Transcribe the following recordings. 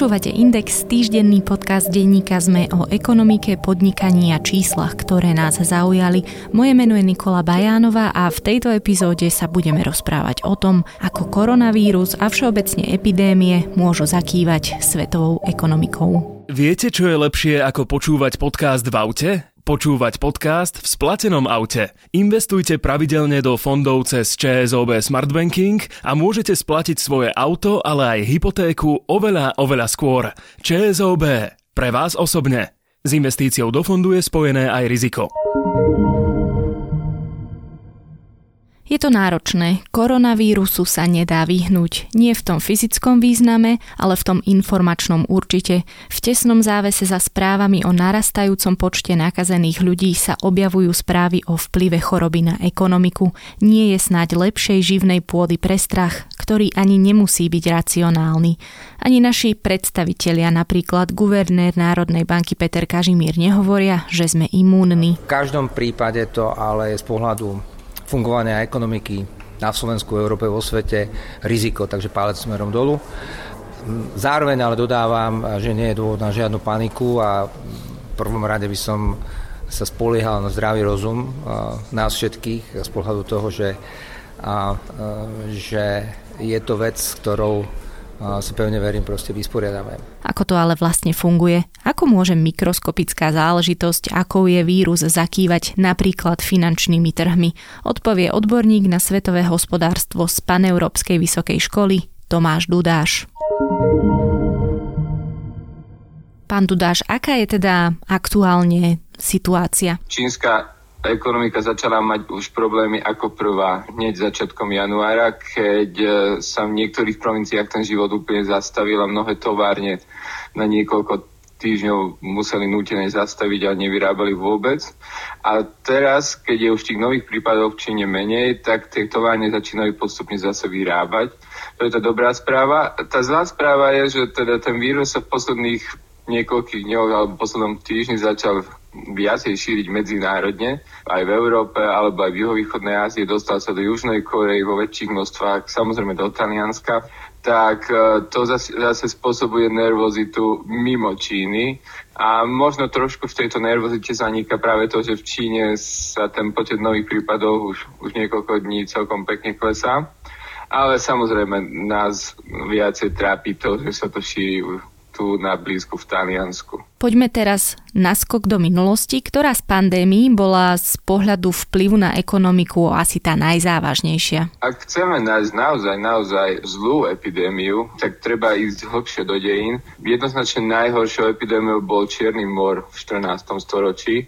Počúvate Index, týždenný podcast denníka ZME o ekonomike, podnikaní a číslach, ktoré nás zaujali. Moje meno je Nikola Bajánová a v tejto epizóde sa budeme rozprávať o tom, ako koronavírus a všeobecne epidémie môžu zakývať svetovou ekonomikou. Viete, čo je lepšie ako počúvať podcast v aute? Počúvať podcast v splatenom aute. Investujte pravidelne do fondov cez ČSOB Smart Banking a môžete splatiť svoje auto, ale aj hypotéku oveľa, oveľa skôr. ČSOB. Pre vás osobne. S investíciou do fondu je spojené aj riziko. Je to náročné, koronavírusu sa nedá vyhnúť. Nie v tom fyzickom význame, ale v tom informačnom určite. V tesnom závese za správami o narastajúcom počte nakazených ľudí sa objavujú správy o vplyve choroby na ekonomiku. Nie je snáď lepšej živnej pôdy pre strach, ktorý ani nemusí byť racionálny. Ani naši predstavitelia, napríklad guvernér Národnej banky Peter Kažimír, nehovoria, že sme imúnni. V každom prípade to ale je z pohľadu fungovania ekonomiky na Slovensku, Európe, vo svete riziko, takže palec smerom dolu. Zároveň ale dodávam, že nie je dôvod na žiadnu paniku a v prvom rade by som sa spoliehal na zdravý rozum nás všetkých z pohľadu toho, že, a, že je to vec, ktorou si pevne verím, proste vysporiadame. Ako to ale vlastne funguje? Ako môže mikroskopická záležitosť, ako je vírus, zakývať napríklad finančnými trhmi? Odpovie odborník na svetové hospodárstvo z Paneurópskej vysokej školy Tomáš Dudáš. Pán Dudáš, aká je teda aktuálne situácia? Čínska ekonomika začala mať už problémy ako prvá hneď začiatkom januára, keď e, sa v niektorých provinciách ten život úplne zastavil a mnohé továrne na niekoľko týždňov museli nútené zastaviť a nevyrábali vôbec. A teraz, keď je už tých nových prípadov v Číne menej, tak tie továrne začínajú postupne zase vyrábať. To je tá dobrá správa. Tá zlá správa je, že teda ten vírus sa v posledných niekoľkých dňoch alebo poslednom týždni začal viacej šíriť medzinárodne, aj v Európe alebo aj v juhovýchodnej Ázii, dostal sa do Južnej Korei vo väčších množstvách, samozrejme do Talianska, tak e, to zase, zase spôsobuje nervozitu mimo Číny a možno trošku v tejto nervozite zaniká práve to, že v Číne sa ten počet nových prípadov už, už niekoľko dní celkom pekne klesá. Ale samozrejme nás viacej trápi to, že sa to šíri tu na blízku v Taliansku. Poďme teraz na skok do minulosti, ktorá z pandémií bola z pohľadu vplyvu na ekonomiku asi tá najzávažnejšia. Ak chceme nájsť naozaj, naozaj zlú epidémiu, tak treba ísť hlbšie do dejín. Jednoznačne najhoršou epidémiou bol Čierny mor v 14. storočí,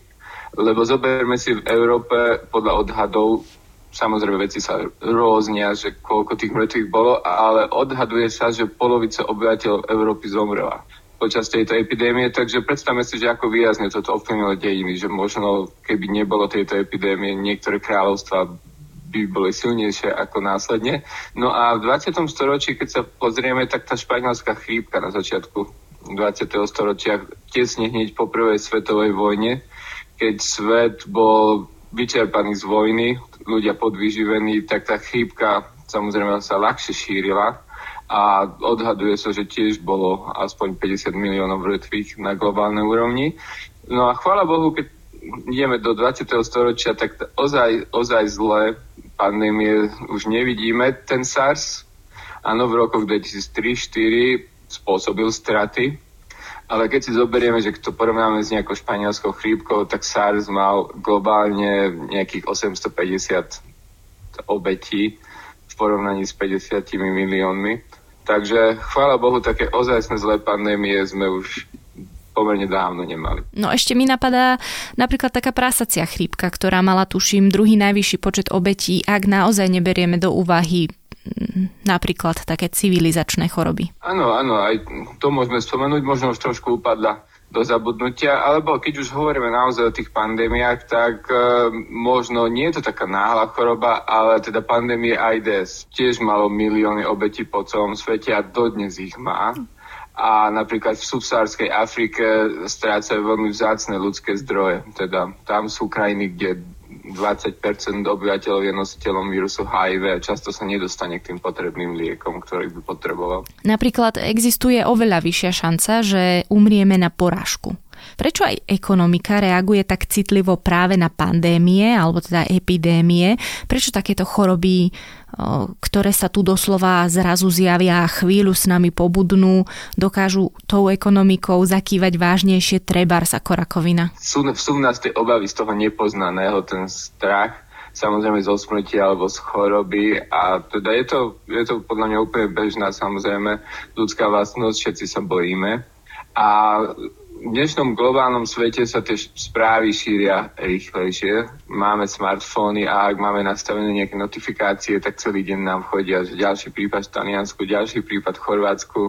lebo zoberme si v Európe podľa odhadov Samozrejme, veci sa rôznia, že koľko tých mŕtvych bolo, ale odhaduje sa, že polovica obyvateľov Európy zomrela počas tejto epidémie, takže predstavme si, že ako výrazne toto ovplyvnilo dejiny, že možno keby nebolo tejto epidémie, niektoré kráľovstva by boli silnejšie ako následne. No a v 20. storočí, keď sa pozrieme, tak tá španielská chrípka na začiatku 20. storočia, tesne hneď po prvej svetovej vojne, keď svet bol vyčerpaní z vojny, ľudia podvyživení, tak tá chýbka samozrejme sa ľahšie šírila a odhaduje sa, že tiež bolo aspoň 50 miliónov mŕtvych na globálnej úrovni. No a chvála Bohu, keď ideme do 20. storočia, tak ozaj, ozaj zlé pandémie už nevidíme. Ten SARS, áno, v rokoch 2003-2004 spôsobil straty, ale keď si zoberieme, že to porovnáme s nejakou španielskou chrípkou, tak SARS mal globálne nejakých 850 obetí v porovnaní s 50 miliónmi. Takže chvála Bohu, také ozajstné zlé pandémie sme už pomerne dávno nemali. No ešte mi napadá napríklad taká prasacia chrípka, ktorá mala, tuším, druhý najvyšší počet obetí, ak naozaj neberieme do úvahy napríklad také civilizačné choroby. Áno, áno, aj to môžeme spomenúť, možno už trošku upadla do zabudnutia, alebo keď už hovoríme naozaj o tých pandémiách, tak e, možno nie je to taká náhla choroba, ale teda pandémie AIDS tiež malo milióny obetí po celom svete a dodnes ich má. A napríklad v subsárskej Afrike strácajú veľmi vzácne ľudské zdroje. Teda tam sú krajiny, kde 20% obyvateľov je nositeľom vírusu HIV a často sa nedostane k tým potrebným liekom, ktorý by potreboval. Napríklad existuje oveľa vyššia šanca, že umrieme na porážku. Prečo aj ekonomika reaguje tak citlivo práve na pandémie alebo teda epidémie? Prečo takéto choroby, ktoré sa tu doslova zrazu zjavia a chvíľu s nami pobudnú, dokážu tou ekonomikou zakývať vážnejšie trebárs ako rakovina? Sú, sú v nás tie obavy z toho nepoznaného, ten strach samozrejme zo smrti alebo z choroby a teda je to, je to podľa mňa úplne bežná samozrejme ľudská vlastnosť, všetci sa bojíme a v dnešnom globálnom svete sa tie správy šíria rýchlejšie. Máme smartfóny a ak máme nastavené nejaké notifikácie, tak celý deň nám chodia, že ďalší prípad v Taliansku, ďalší prípad v Chorvátsku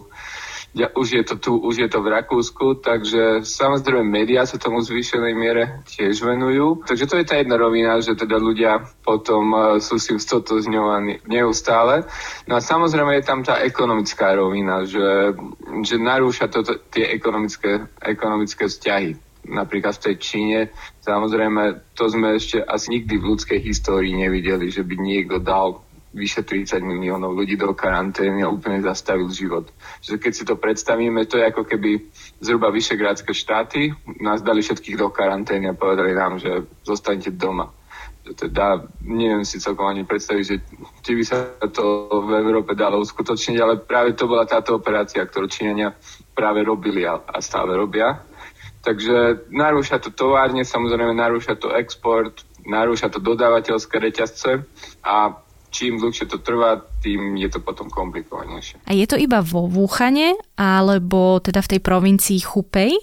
už je to tu, už je to v Rakúsku, takže samozrejme médiá sa tomu zvýšenej miere tiež venujú. Takže to je tá jedna rovina, že teda ľudia potom uh, sú si stotožňovaní neustále. No a samozrejme je tam tá ekonomická rovina, že, že narúša to, tie ekonomické, ekonomické vzťahy napríklad v tej Číne. Samozrejme, to sme ešte asi nikdy v ľudskej histórii nevideli, že by niekto dal vyše 30 miliónov ľudí do karantény a úplne zastavil život. Čiže keď si to predstavíme, to je ako keby zhruba vyšegrádske štáty nás dali všetkých do karantény a povedali nám, že zostanete doma. Teda neviem si celkom ani predstaviť, že či by sa to v Európe dalo uskutočniť, ale práve to bola táto operácia, ktorú Číňania práve robili a, a stále robia. Takže narúša to továrne, samozrejme narúša to export, narúša to dodávateľské reťazce a čím dlhšie to trvá, tým je to potom komplikovanejšie. A je to iba vo Vúchane, alebo teda v tej provincii Chupej,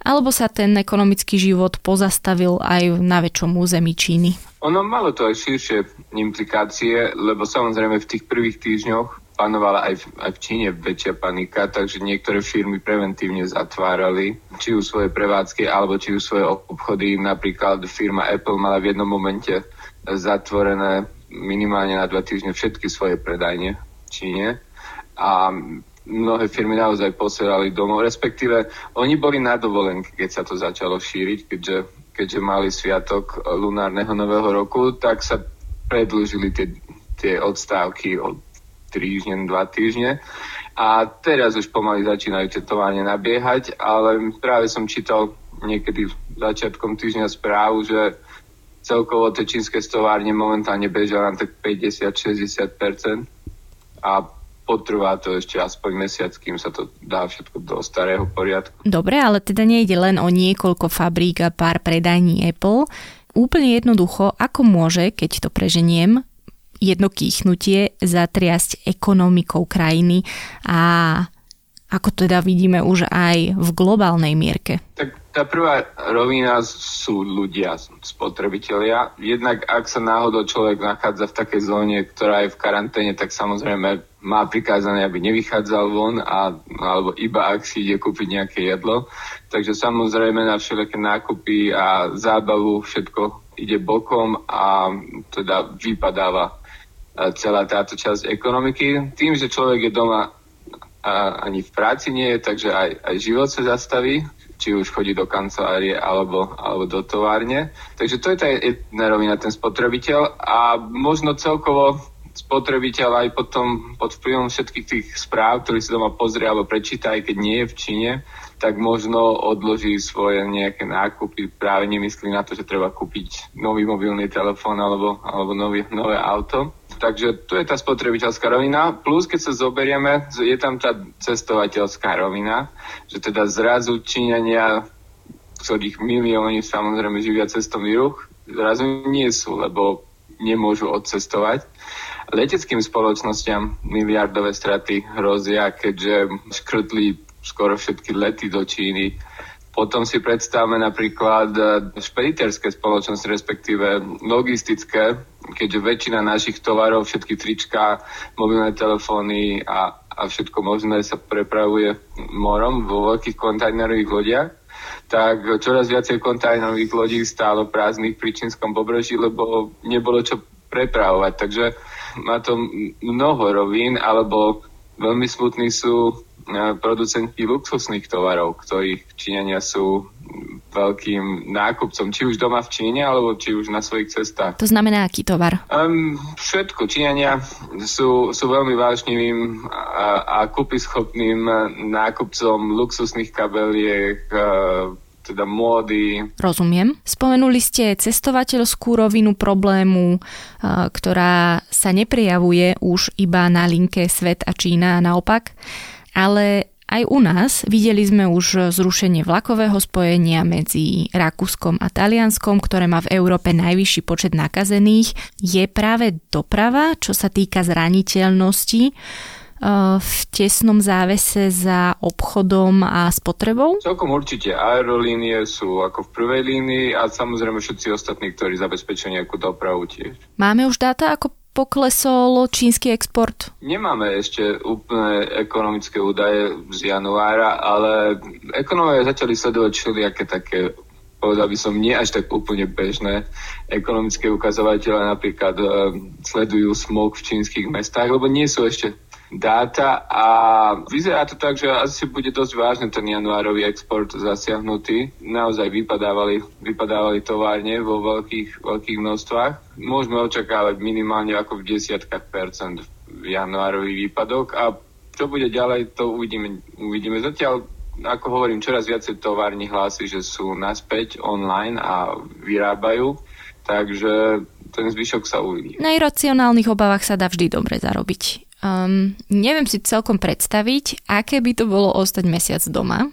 alebo sa ten ekonomický život pozastavil aj na väčšom území Číny? Ono malo to aj širšie implikácie, lebo samozrejme v tých prvých týždňoch panovala aj v, aj v Číne väčšia panika, takže niektoré firmy preventívne zatvárali, či už svoje prevádzky, alebo či už svoje obchody. Napríklad firma Apple mala v jednom momente zatvorené minimálne na dva týždne všetky svoje predajne v Číne a mnohé firmy naozaj posielali domov, respektíve oni boli na dovolenke, keď sa to začalo šíriť, keďže, keďže mali sviatok lunárneho nového roku, tak sa predlžili tie, tie odstávky od týždeň, dva týždne. A teraz už pomaly začínajú tetovanie nabiehať, ale práve som čítal niekedy začiatkom týždňa správu, že celkovo tie čínske stovárne momentálne bežia len tak 50-60% a potrvá to ešte aspoň mesiac, kým sa to dá všetko do starého poriadku. Dobre, ale teda nejde len o niekoľko fabrík a pár predajní Apple. Úplne jednoducho, ako môže, keď to preženiem, jedno kýchnutie zatriasť ekonomikou krajiny a ako teda vidíme už aj v globálnej mierke? Tak tá prvá rovina sú ľudia, spotrebitelia. Jednak ak sa náhodou človek nachádza v takej zóne, ktorá je v karanténe, tak samozrejme má prikázané, aby nevychádzal von, a, alebo iba ak si ide kúpiť nejaké jedlo. Takže samozrejme na všelijaké nákupy a zábavu všetko ide bokom a teda vypadáva celá táto časť ekonomiky. Tým, že človek je doma a ani v práci nie je, takže aj, aj život sa zastaví, či už chodí do kancelárie alebo, alebo do továrne. Takže to je tá jedna rovina, ten spotrebiteľ a možno celkovo spotrebiteľ aj potom pod vplyvom všetkých tých správ, ktorý si doma pozrie alebo prečíta, aj keď nie je v Číne, tak možno odloží svoje nejaké nákupy. Práve nemyslí na to, že treba kúpiť nový mobilný telefón alebo, alebo nový, nové auto. Takže tu je tá spotrebiteľská rovina. Plus, keď sa zoberieme, je tam tá cestovateľská rovina, že teda zrazu Číňania, ktorých milióny samozrejme živia cestovný ruch, zrazu nie sú, lebo nemôžu odcestovať. Leteckým spoločnosťam miliardové straty hrozia, keďže škrtli skoro všetky lety do Číny potom si predstavme napríklad e, špediterské spoločnosti, respektíve logistické, keďže väčšina našich tovarov, všetky trička, mobilné telefóny a, a všetko možné sa prepravuje morom vo veľkých kontajnerových lodiach tak čoraz viacej kontajnerových lodí stálo prázdnych pri čínskom pobreží, lebo nebolo čo prepravovať. Takže má to mnoho rovín, alebo veľmi smutní sú producenti luxusných tovarov, ktorých Číňania sú veľkým nákupcom, či už doma v Číne, alebo či už na svojich cestách. To znamená aký tovar? Um, všetko. Číňania sú, sú veľmi vážnivým a, a kúpyschopným nákupcom luxusných kabeliek, uh, teda módy. Rozumiem. Spomenuli ste cestovateľskú rovinu problému, ktorá sa neprejavuje už iba na linke Svet a Čína a naopak, ale aj u nás videli sme už zrušenie vlakového spojenia medzi Rakúskom a Talianskom, ktoré má v Európe najvyšší počet nakazených. Je práve doprava, čo sa týka zraniteľnosti, v tesnom závese za obchodom a spotrebou? Celkom určite. Aerolínie sú ako v prvej línii a samozrejme všetci ostatní, ktorí zabezpečujú nejakú dopravu tiež. Máme už dáta, ako poklesol čínsky export? Nemáme ešte úplne ekonomické údaje z januára, ale ekonomia začali sledovať všelijaké také povedal by som, nie až tak úplne bežné ekonomické ukazovatele, napríklad e, sledujú smog v čínskych mestách, lebo nie sú ešte dáta a vyzerá to tak, že asi bude dosť vážne ten januárový export zasiahnutý. Naozaj vypadávali, vypadávali továrne vo veľkých, veľkých množstvách. Môžeme očakávať minimálne ako v desiatkách percent januárový výpadok a čo bude ďalej, to uvidíme. uvidíme. Zatiaľ ako hovorím, čoraz viacej továrni hlási, že sú naspäť online a vyrábajú, takže ten zvyšok sa uvidí. Na iracionálnych obavách sa dá vždy dobre zarobiť. Um, neviem si celkom predstaviť, aké by to bolo ostať mesiac doma.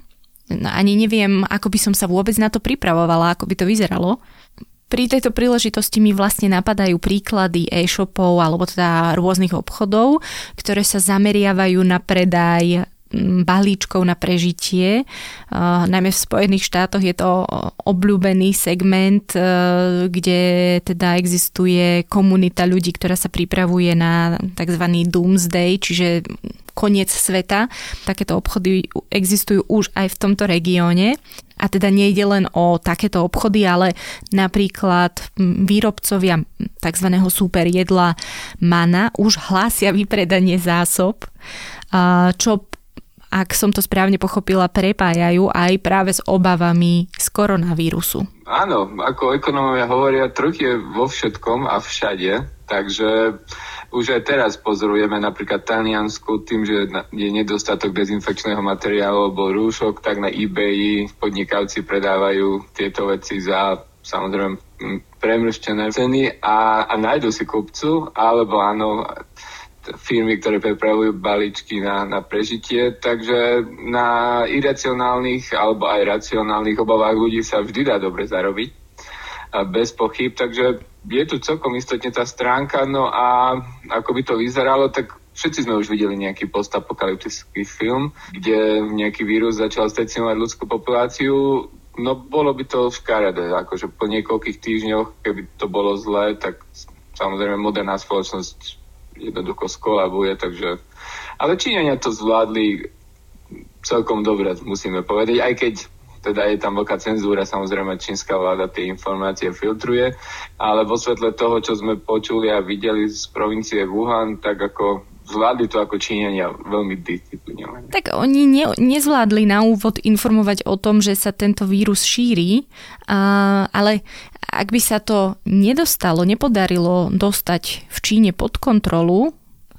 No, ani neviem, ako by som sa vôbec na to pripravovala, ako by to vyzeralo. Pri tejto príležitosti mi vlastne napadajú príklady e-shopov alebo teda rôznych obchodov, ktoré sa zameriavajú na predaj balíčkov na prežitie. Najmä v Spojených štátoch je to obľúbený segment, kde teda existuje komunita ľudí, ktorá sa pripravuje na tzv. doomsday, čiže koniec sveta. Takéto obchody existujú už aj v tomto regióne. A teda nejde len o takéto obchody, ale napríklad výrobcovia tzv. super jedla Mana už hlásia vypredanie zásob, čo ak som to správne pochopila, prepájajú aj práve s obavami z koronavírusu. Áno, ako ekonómovia hovoria, trh je vo všetkom a všade, takže už aj teraz pozorujeme napríklad Taliansku tým, že je nedostatok dezinfekčného materiálu alebo rúšok, tak na eBay podnikavci predávajú tieto veci za samozrejme premrštené ceny a, a nájdu si kupcu, alebo áno, firmy, ktoré prepravujú balíčky na, na prežitie, takže na iracionálnych alebo aj racionálnych obavách ľudí sa vždy dá dobre zarobiť, bez pochyb, takže je tu celkom istotne tá stránka, no a ako by to vyzeralo, tak všetci sme už videli nejaký postapokalyptický film, kde nejaký vírus začal stecinovať ľudskú populáciu, no bolo by to škaredé, akože po niekoľkých týždňoch, keby to bolo zlé, tak samozrejme moderná spoločnosť jednoducho skolabuje, takže... Ale Číňania to zvládli celkom dobre, musíme povedať, aj keď teda je tam veľká cenzúra, samozrejme čínska vláda tie informácie filtruje, ale vo svetle toho, čo sme počuli a videli z provincie Wuhan, tak ako zvládli to ako Číňania veľmi disciplinovane. Tak oni ne, nezvládli na úvod informovať o tom, že sa tento vírus šíri, a, ale ak by sa to nedostalo, nepodarilo dostať v Číne pod kontrolu,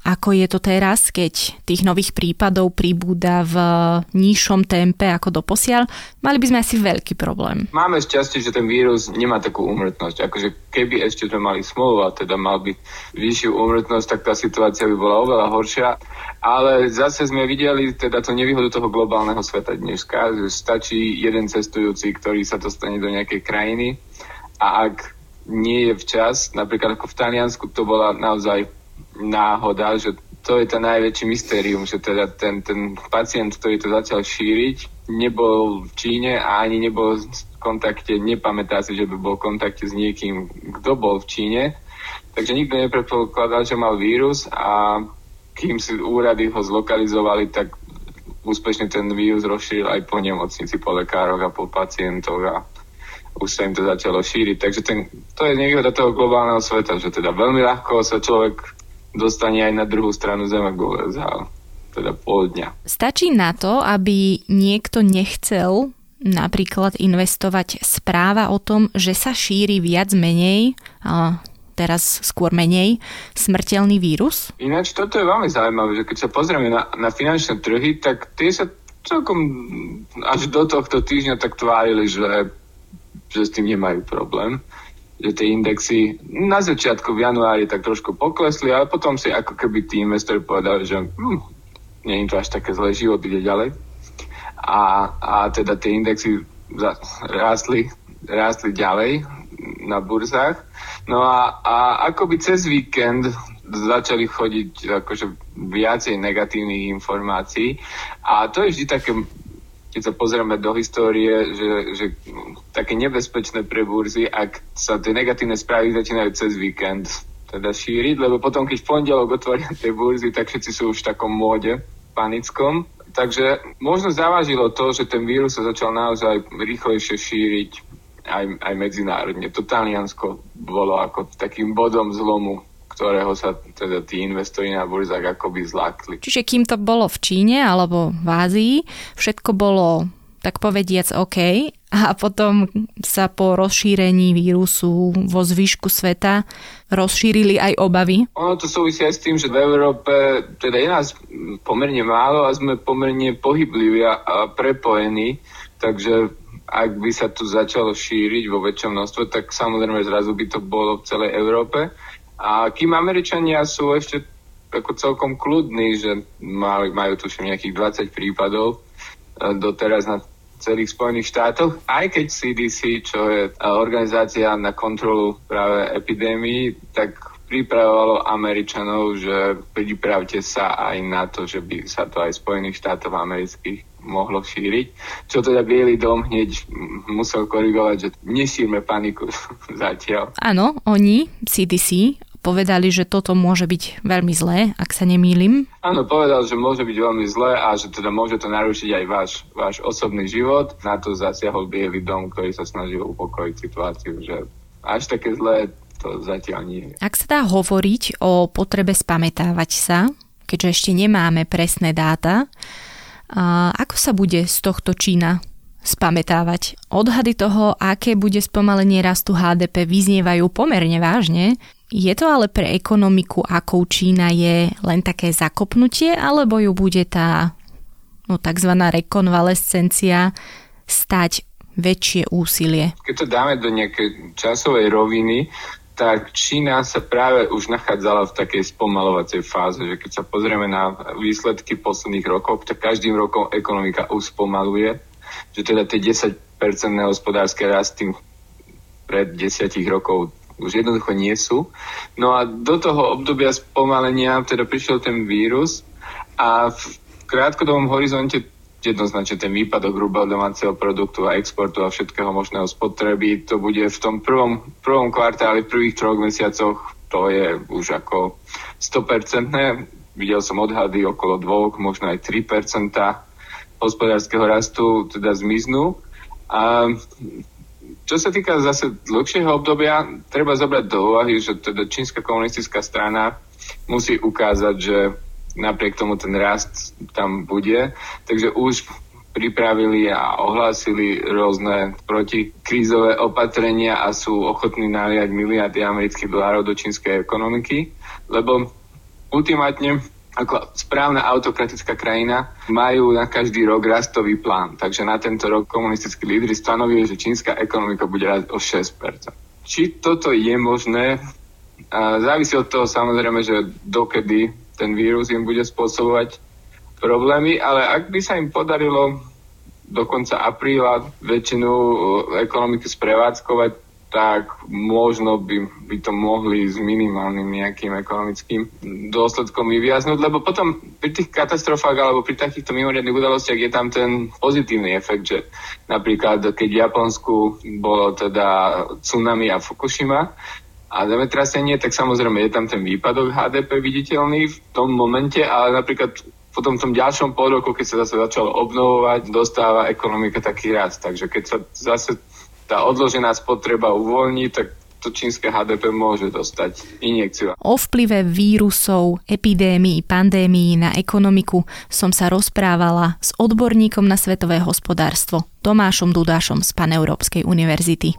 ako je to teraz, keď tých nových prípadov pribúda v nižšom tempe ako doposiaľ, mali by sme asi veľký problém. Máme šťastie, že ten vírus nemá takú úmrtnosť. Akože keby ešte sme mali smolu a teda mal by vyššiu úmrtnosť, tak tá situácia by bola oveľa horšia. Ale zase sme videli teda to nevýhodu toho globálneho sveta dneska, že stačí jeden cestujúci, ktorý sa dostane do nejakej krajiny a ak nie je včas, napríklad ako v Taliansku to bola naozaj náhoda, že to je to najväčšie mystérium, že teda ten, ten pacient, ktorý to začal šíriť, nebol v Číne a ani nebol v kontakte, nepamätá si, že by bol v kontakte s niekým, kto bol v Číne. Takže nikto nepredpokladal, že mal vírus a kým si úrady ho zlokalizovali, tak úspešne ten vírus rozšíril aj po nemocnici, po lekároch a po pacientoch a už sa im to začalo šíriť. Takže ten, to je nevýhoda toho globálneho sveta, že teda veľmi ľahko sa človek dostane aj na druhú stranu Zeme za teda pol dňa. Stačí na to, aby niekto nechcel napríklad investovať správa o tom, že sa šíri viac menej, a teraz skôr menej, smrteľný vírus? Ináč toto je veľmi zaujímavé, že keď sa pozrieme na, na finančné trhy, tak tie sa celkom až do tohto týždňa tak tvárili, že, že s tým nemajú problém že tie indexy na začiatku v januári tak trošku poklesli, ale potom si ako keby tí investori povedali, že hm, nie je to až také zlé, život ide ďalej. A, a teda tie indexy rástli, rástli ďalej na burzách. No a, a akoby cez víkend začali chodiť akože viacej negatívnych informácií a to je vždy také keď sa pozrieme do histórie, že, že také nebezpečné pre burzy, ak sa tie negatívne správy začínajú cez víkend teda šíriť, lebo potom, keď v pondelok otvoria tie burzy, tak všetci sú už v takom móde panickom. Takže možno zavážilo to, že ten vírus sa začal naozaj rýchlejšie šíriť aj, aj medzinárodne. To Taliansko bolo ako takým bodom zlomu ktorého sa teda tí investori na burzách akoby zlákli. Čiže kým to bolo v Číne alebo v Ázii, všetko bolo tak povediac OK a potom sa po rozšírení vírusu vo zvyšku sveta rozšírili aj obavy? Ono to súvisí aj s tým, že v Európe teda je nás pomerne málo a sme pomerne pohybliví a prepojení, takže ak by sa tu začalo šíriť vo väčšom množstve, tak samozrejme zrazu by to bolo v celej Európe. A kým Američania sú ešte ako celkom kľudní, že mali, majú tuším nejakých 20 prípadov e, doteraz na celých Spojených štátoch, aj keď CDC, čo je e, organizácia na kontrolu práve epidémií, tak pripravovalo Američanov, že pripravte sa aj na to, že by sa to aj Spojených štátov amerických mohlo šíriť. Čo teda Bielý dom hneď musel korigovať, že nesírme paniku zatiaľ. Áno, oni, CDC, povedali, že toto môže byť veľmi zlé, ak sa nemýlim. Áno, povedal, že môže byť veľmi zlé a že teda môže to narušiť aj váš, váš osobný život. Na to zasiahol Bielý dom, ktorý sa snažil upokojiť situáciu, že až také zlé to zatiaľ nie je. Ak sa dá hovoriť o potrebe spamätávať sa, keďže ešte nemáme presné dáta, ako sa bude z tohto Čína spametávať. Odhady toho, aké bude spomalenie rastu HDP, vyznievajú pomerne vážne. Je to ale pre ekonomiku, akou Čína je, len také zakopnutie, alebo ju bude tá no, tzv. rekonvalescencia stať väčšie úsilie? Keď to dáme do nejakej časovej roviny, tak Čína sa práve už nachádzala v takej spomalovacej fáze, že keď sa pozrieme na výsledky posledných rokov, tak každým rokom ekonomika už spomaluje, že teda tie 10-percentné hospodárske rasty pred desiatich rokov už jednoducho nie sú. No a do toho obdobia spomalenia teda prišiel ten vírus a v krátkodobom horizonte jednoznačne ten výpadok hrubého domáceho produktu a exportu a všetkého možného spotreby, to bude v tom prvom, prvom kvartáli, v prvých troch mesiacoch, to je už ako 100%. Videl som odhady okolo 2, možno aj 3% hospodárskeho rastu teda zmiznú. A čo sa týka zase dlhšieho obdobia, treba zobrať do úvahy, že teda čínska komunistická strana musí ukázať, že napriek tomu ten rast tam bude. Takže už pripravili a ohlásili rôzne protikrízové opatrenia a sú ochotní naliať miliardy amerických dolárov do čínskej ekonomiky, lebo ultimátne ako správna autokratická krajina majú na každý rok rastový plán. Takže na tento rok komunistickí lídry stanovili, že čínska ekonomika bude rásť o 6%. Či toto je možné, závisí od toho samozrejme, že dokedy ten vírus im bude spôsobovať problémy, ale ak by sa im podarilo do konca apríla väčšinu ekonomiky sprevádzkovať tak možno by, by to mohli s minimálnym nejakým ekonomickým dôsledkom vyviaznuť, lebo potom pri tých katastrofách alebo pri takýchto mimoriadných udalostiach je tam ten pozitívny efekt, že napríklad keď v Japonsku bolo teda tsunami a Fukushima, a zemetrasenie, tak samozrejme je tam ten výpadok HDP viditeľný v tom momente, ale napríklad potom v tom ďalšom pol roku, keď sa zase začalo obnovovať, dostáva ekonomika taký rast. Takže keď sa zase tá odložená spotreba uvoľní, tak to čínske HDP môže dostať injekciu. O vplyve vírusov, epidémií, pandémií na ekonomiku som sa rozprávala s odborníkom na svetové hospodárstvo Tomášom Dudášom z Paneurópskej univerzity.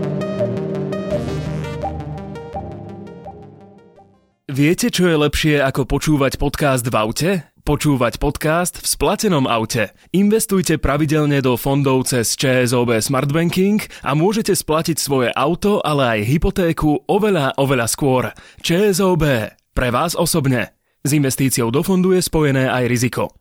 Viete, čo je lepšie ako počúvať podcast v aute? Počúvať podcast v splatenom aute. Investujte pravidelne do fondov cez ČSOB Smart Banking a môžete splatiť svoje auto, ale aj hypotéku oveľa, oveľa skôr. ČSOB. Pre vás osobne. S investíciou do fondu je spojené aj riziko.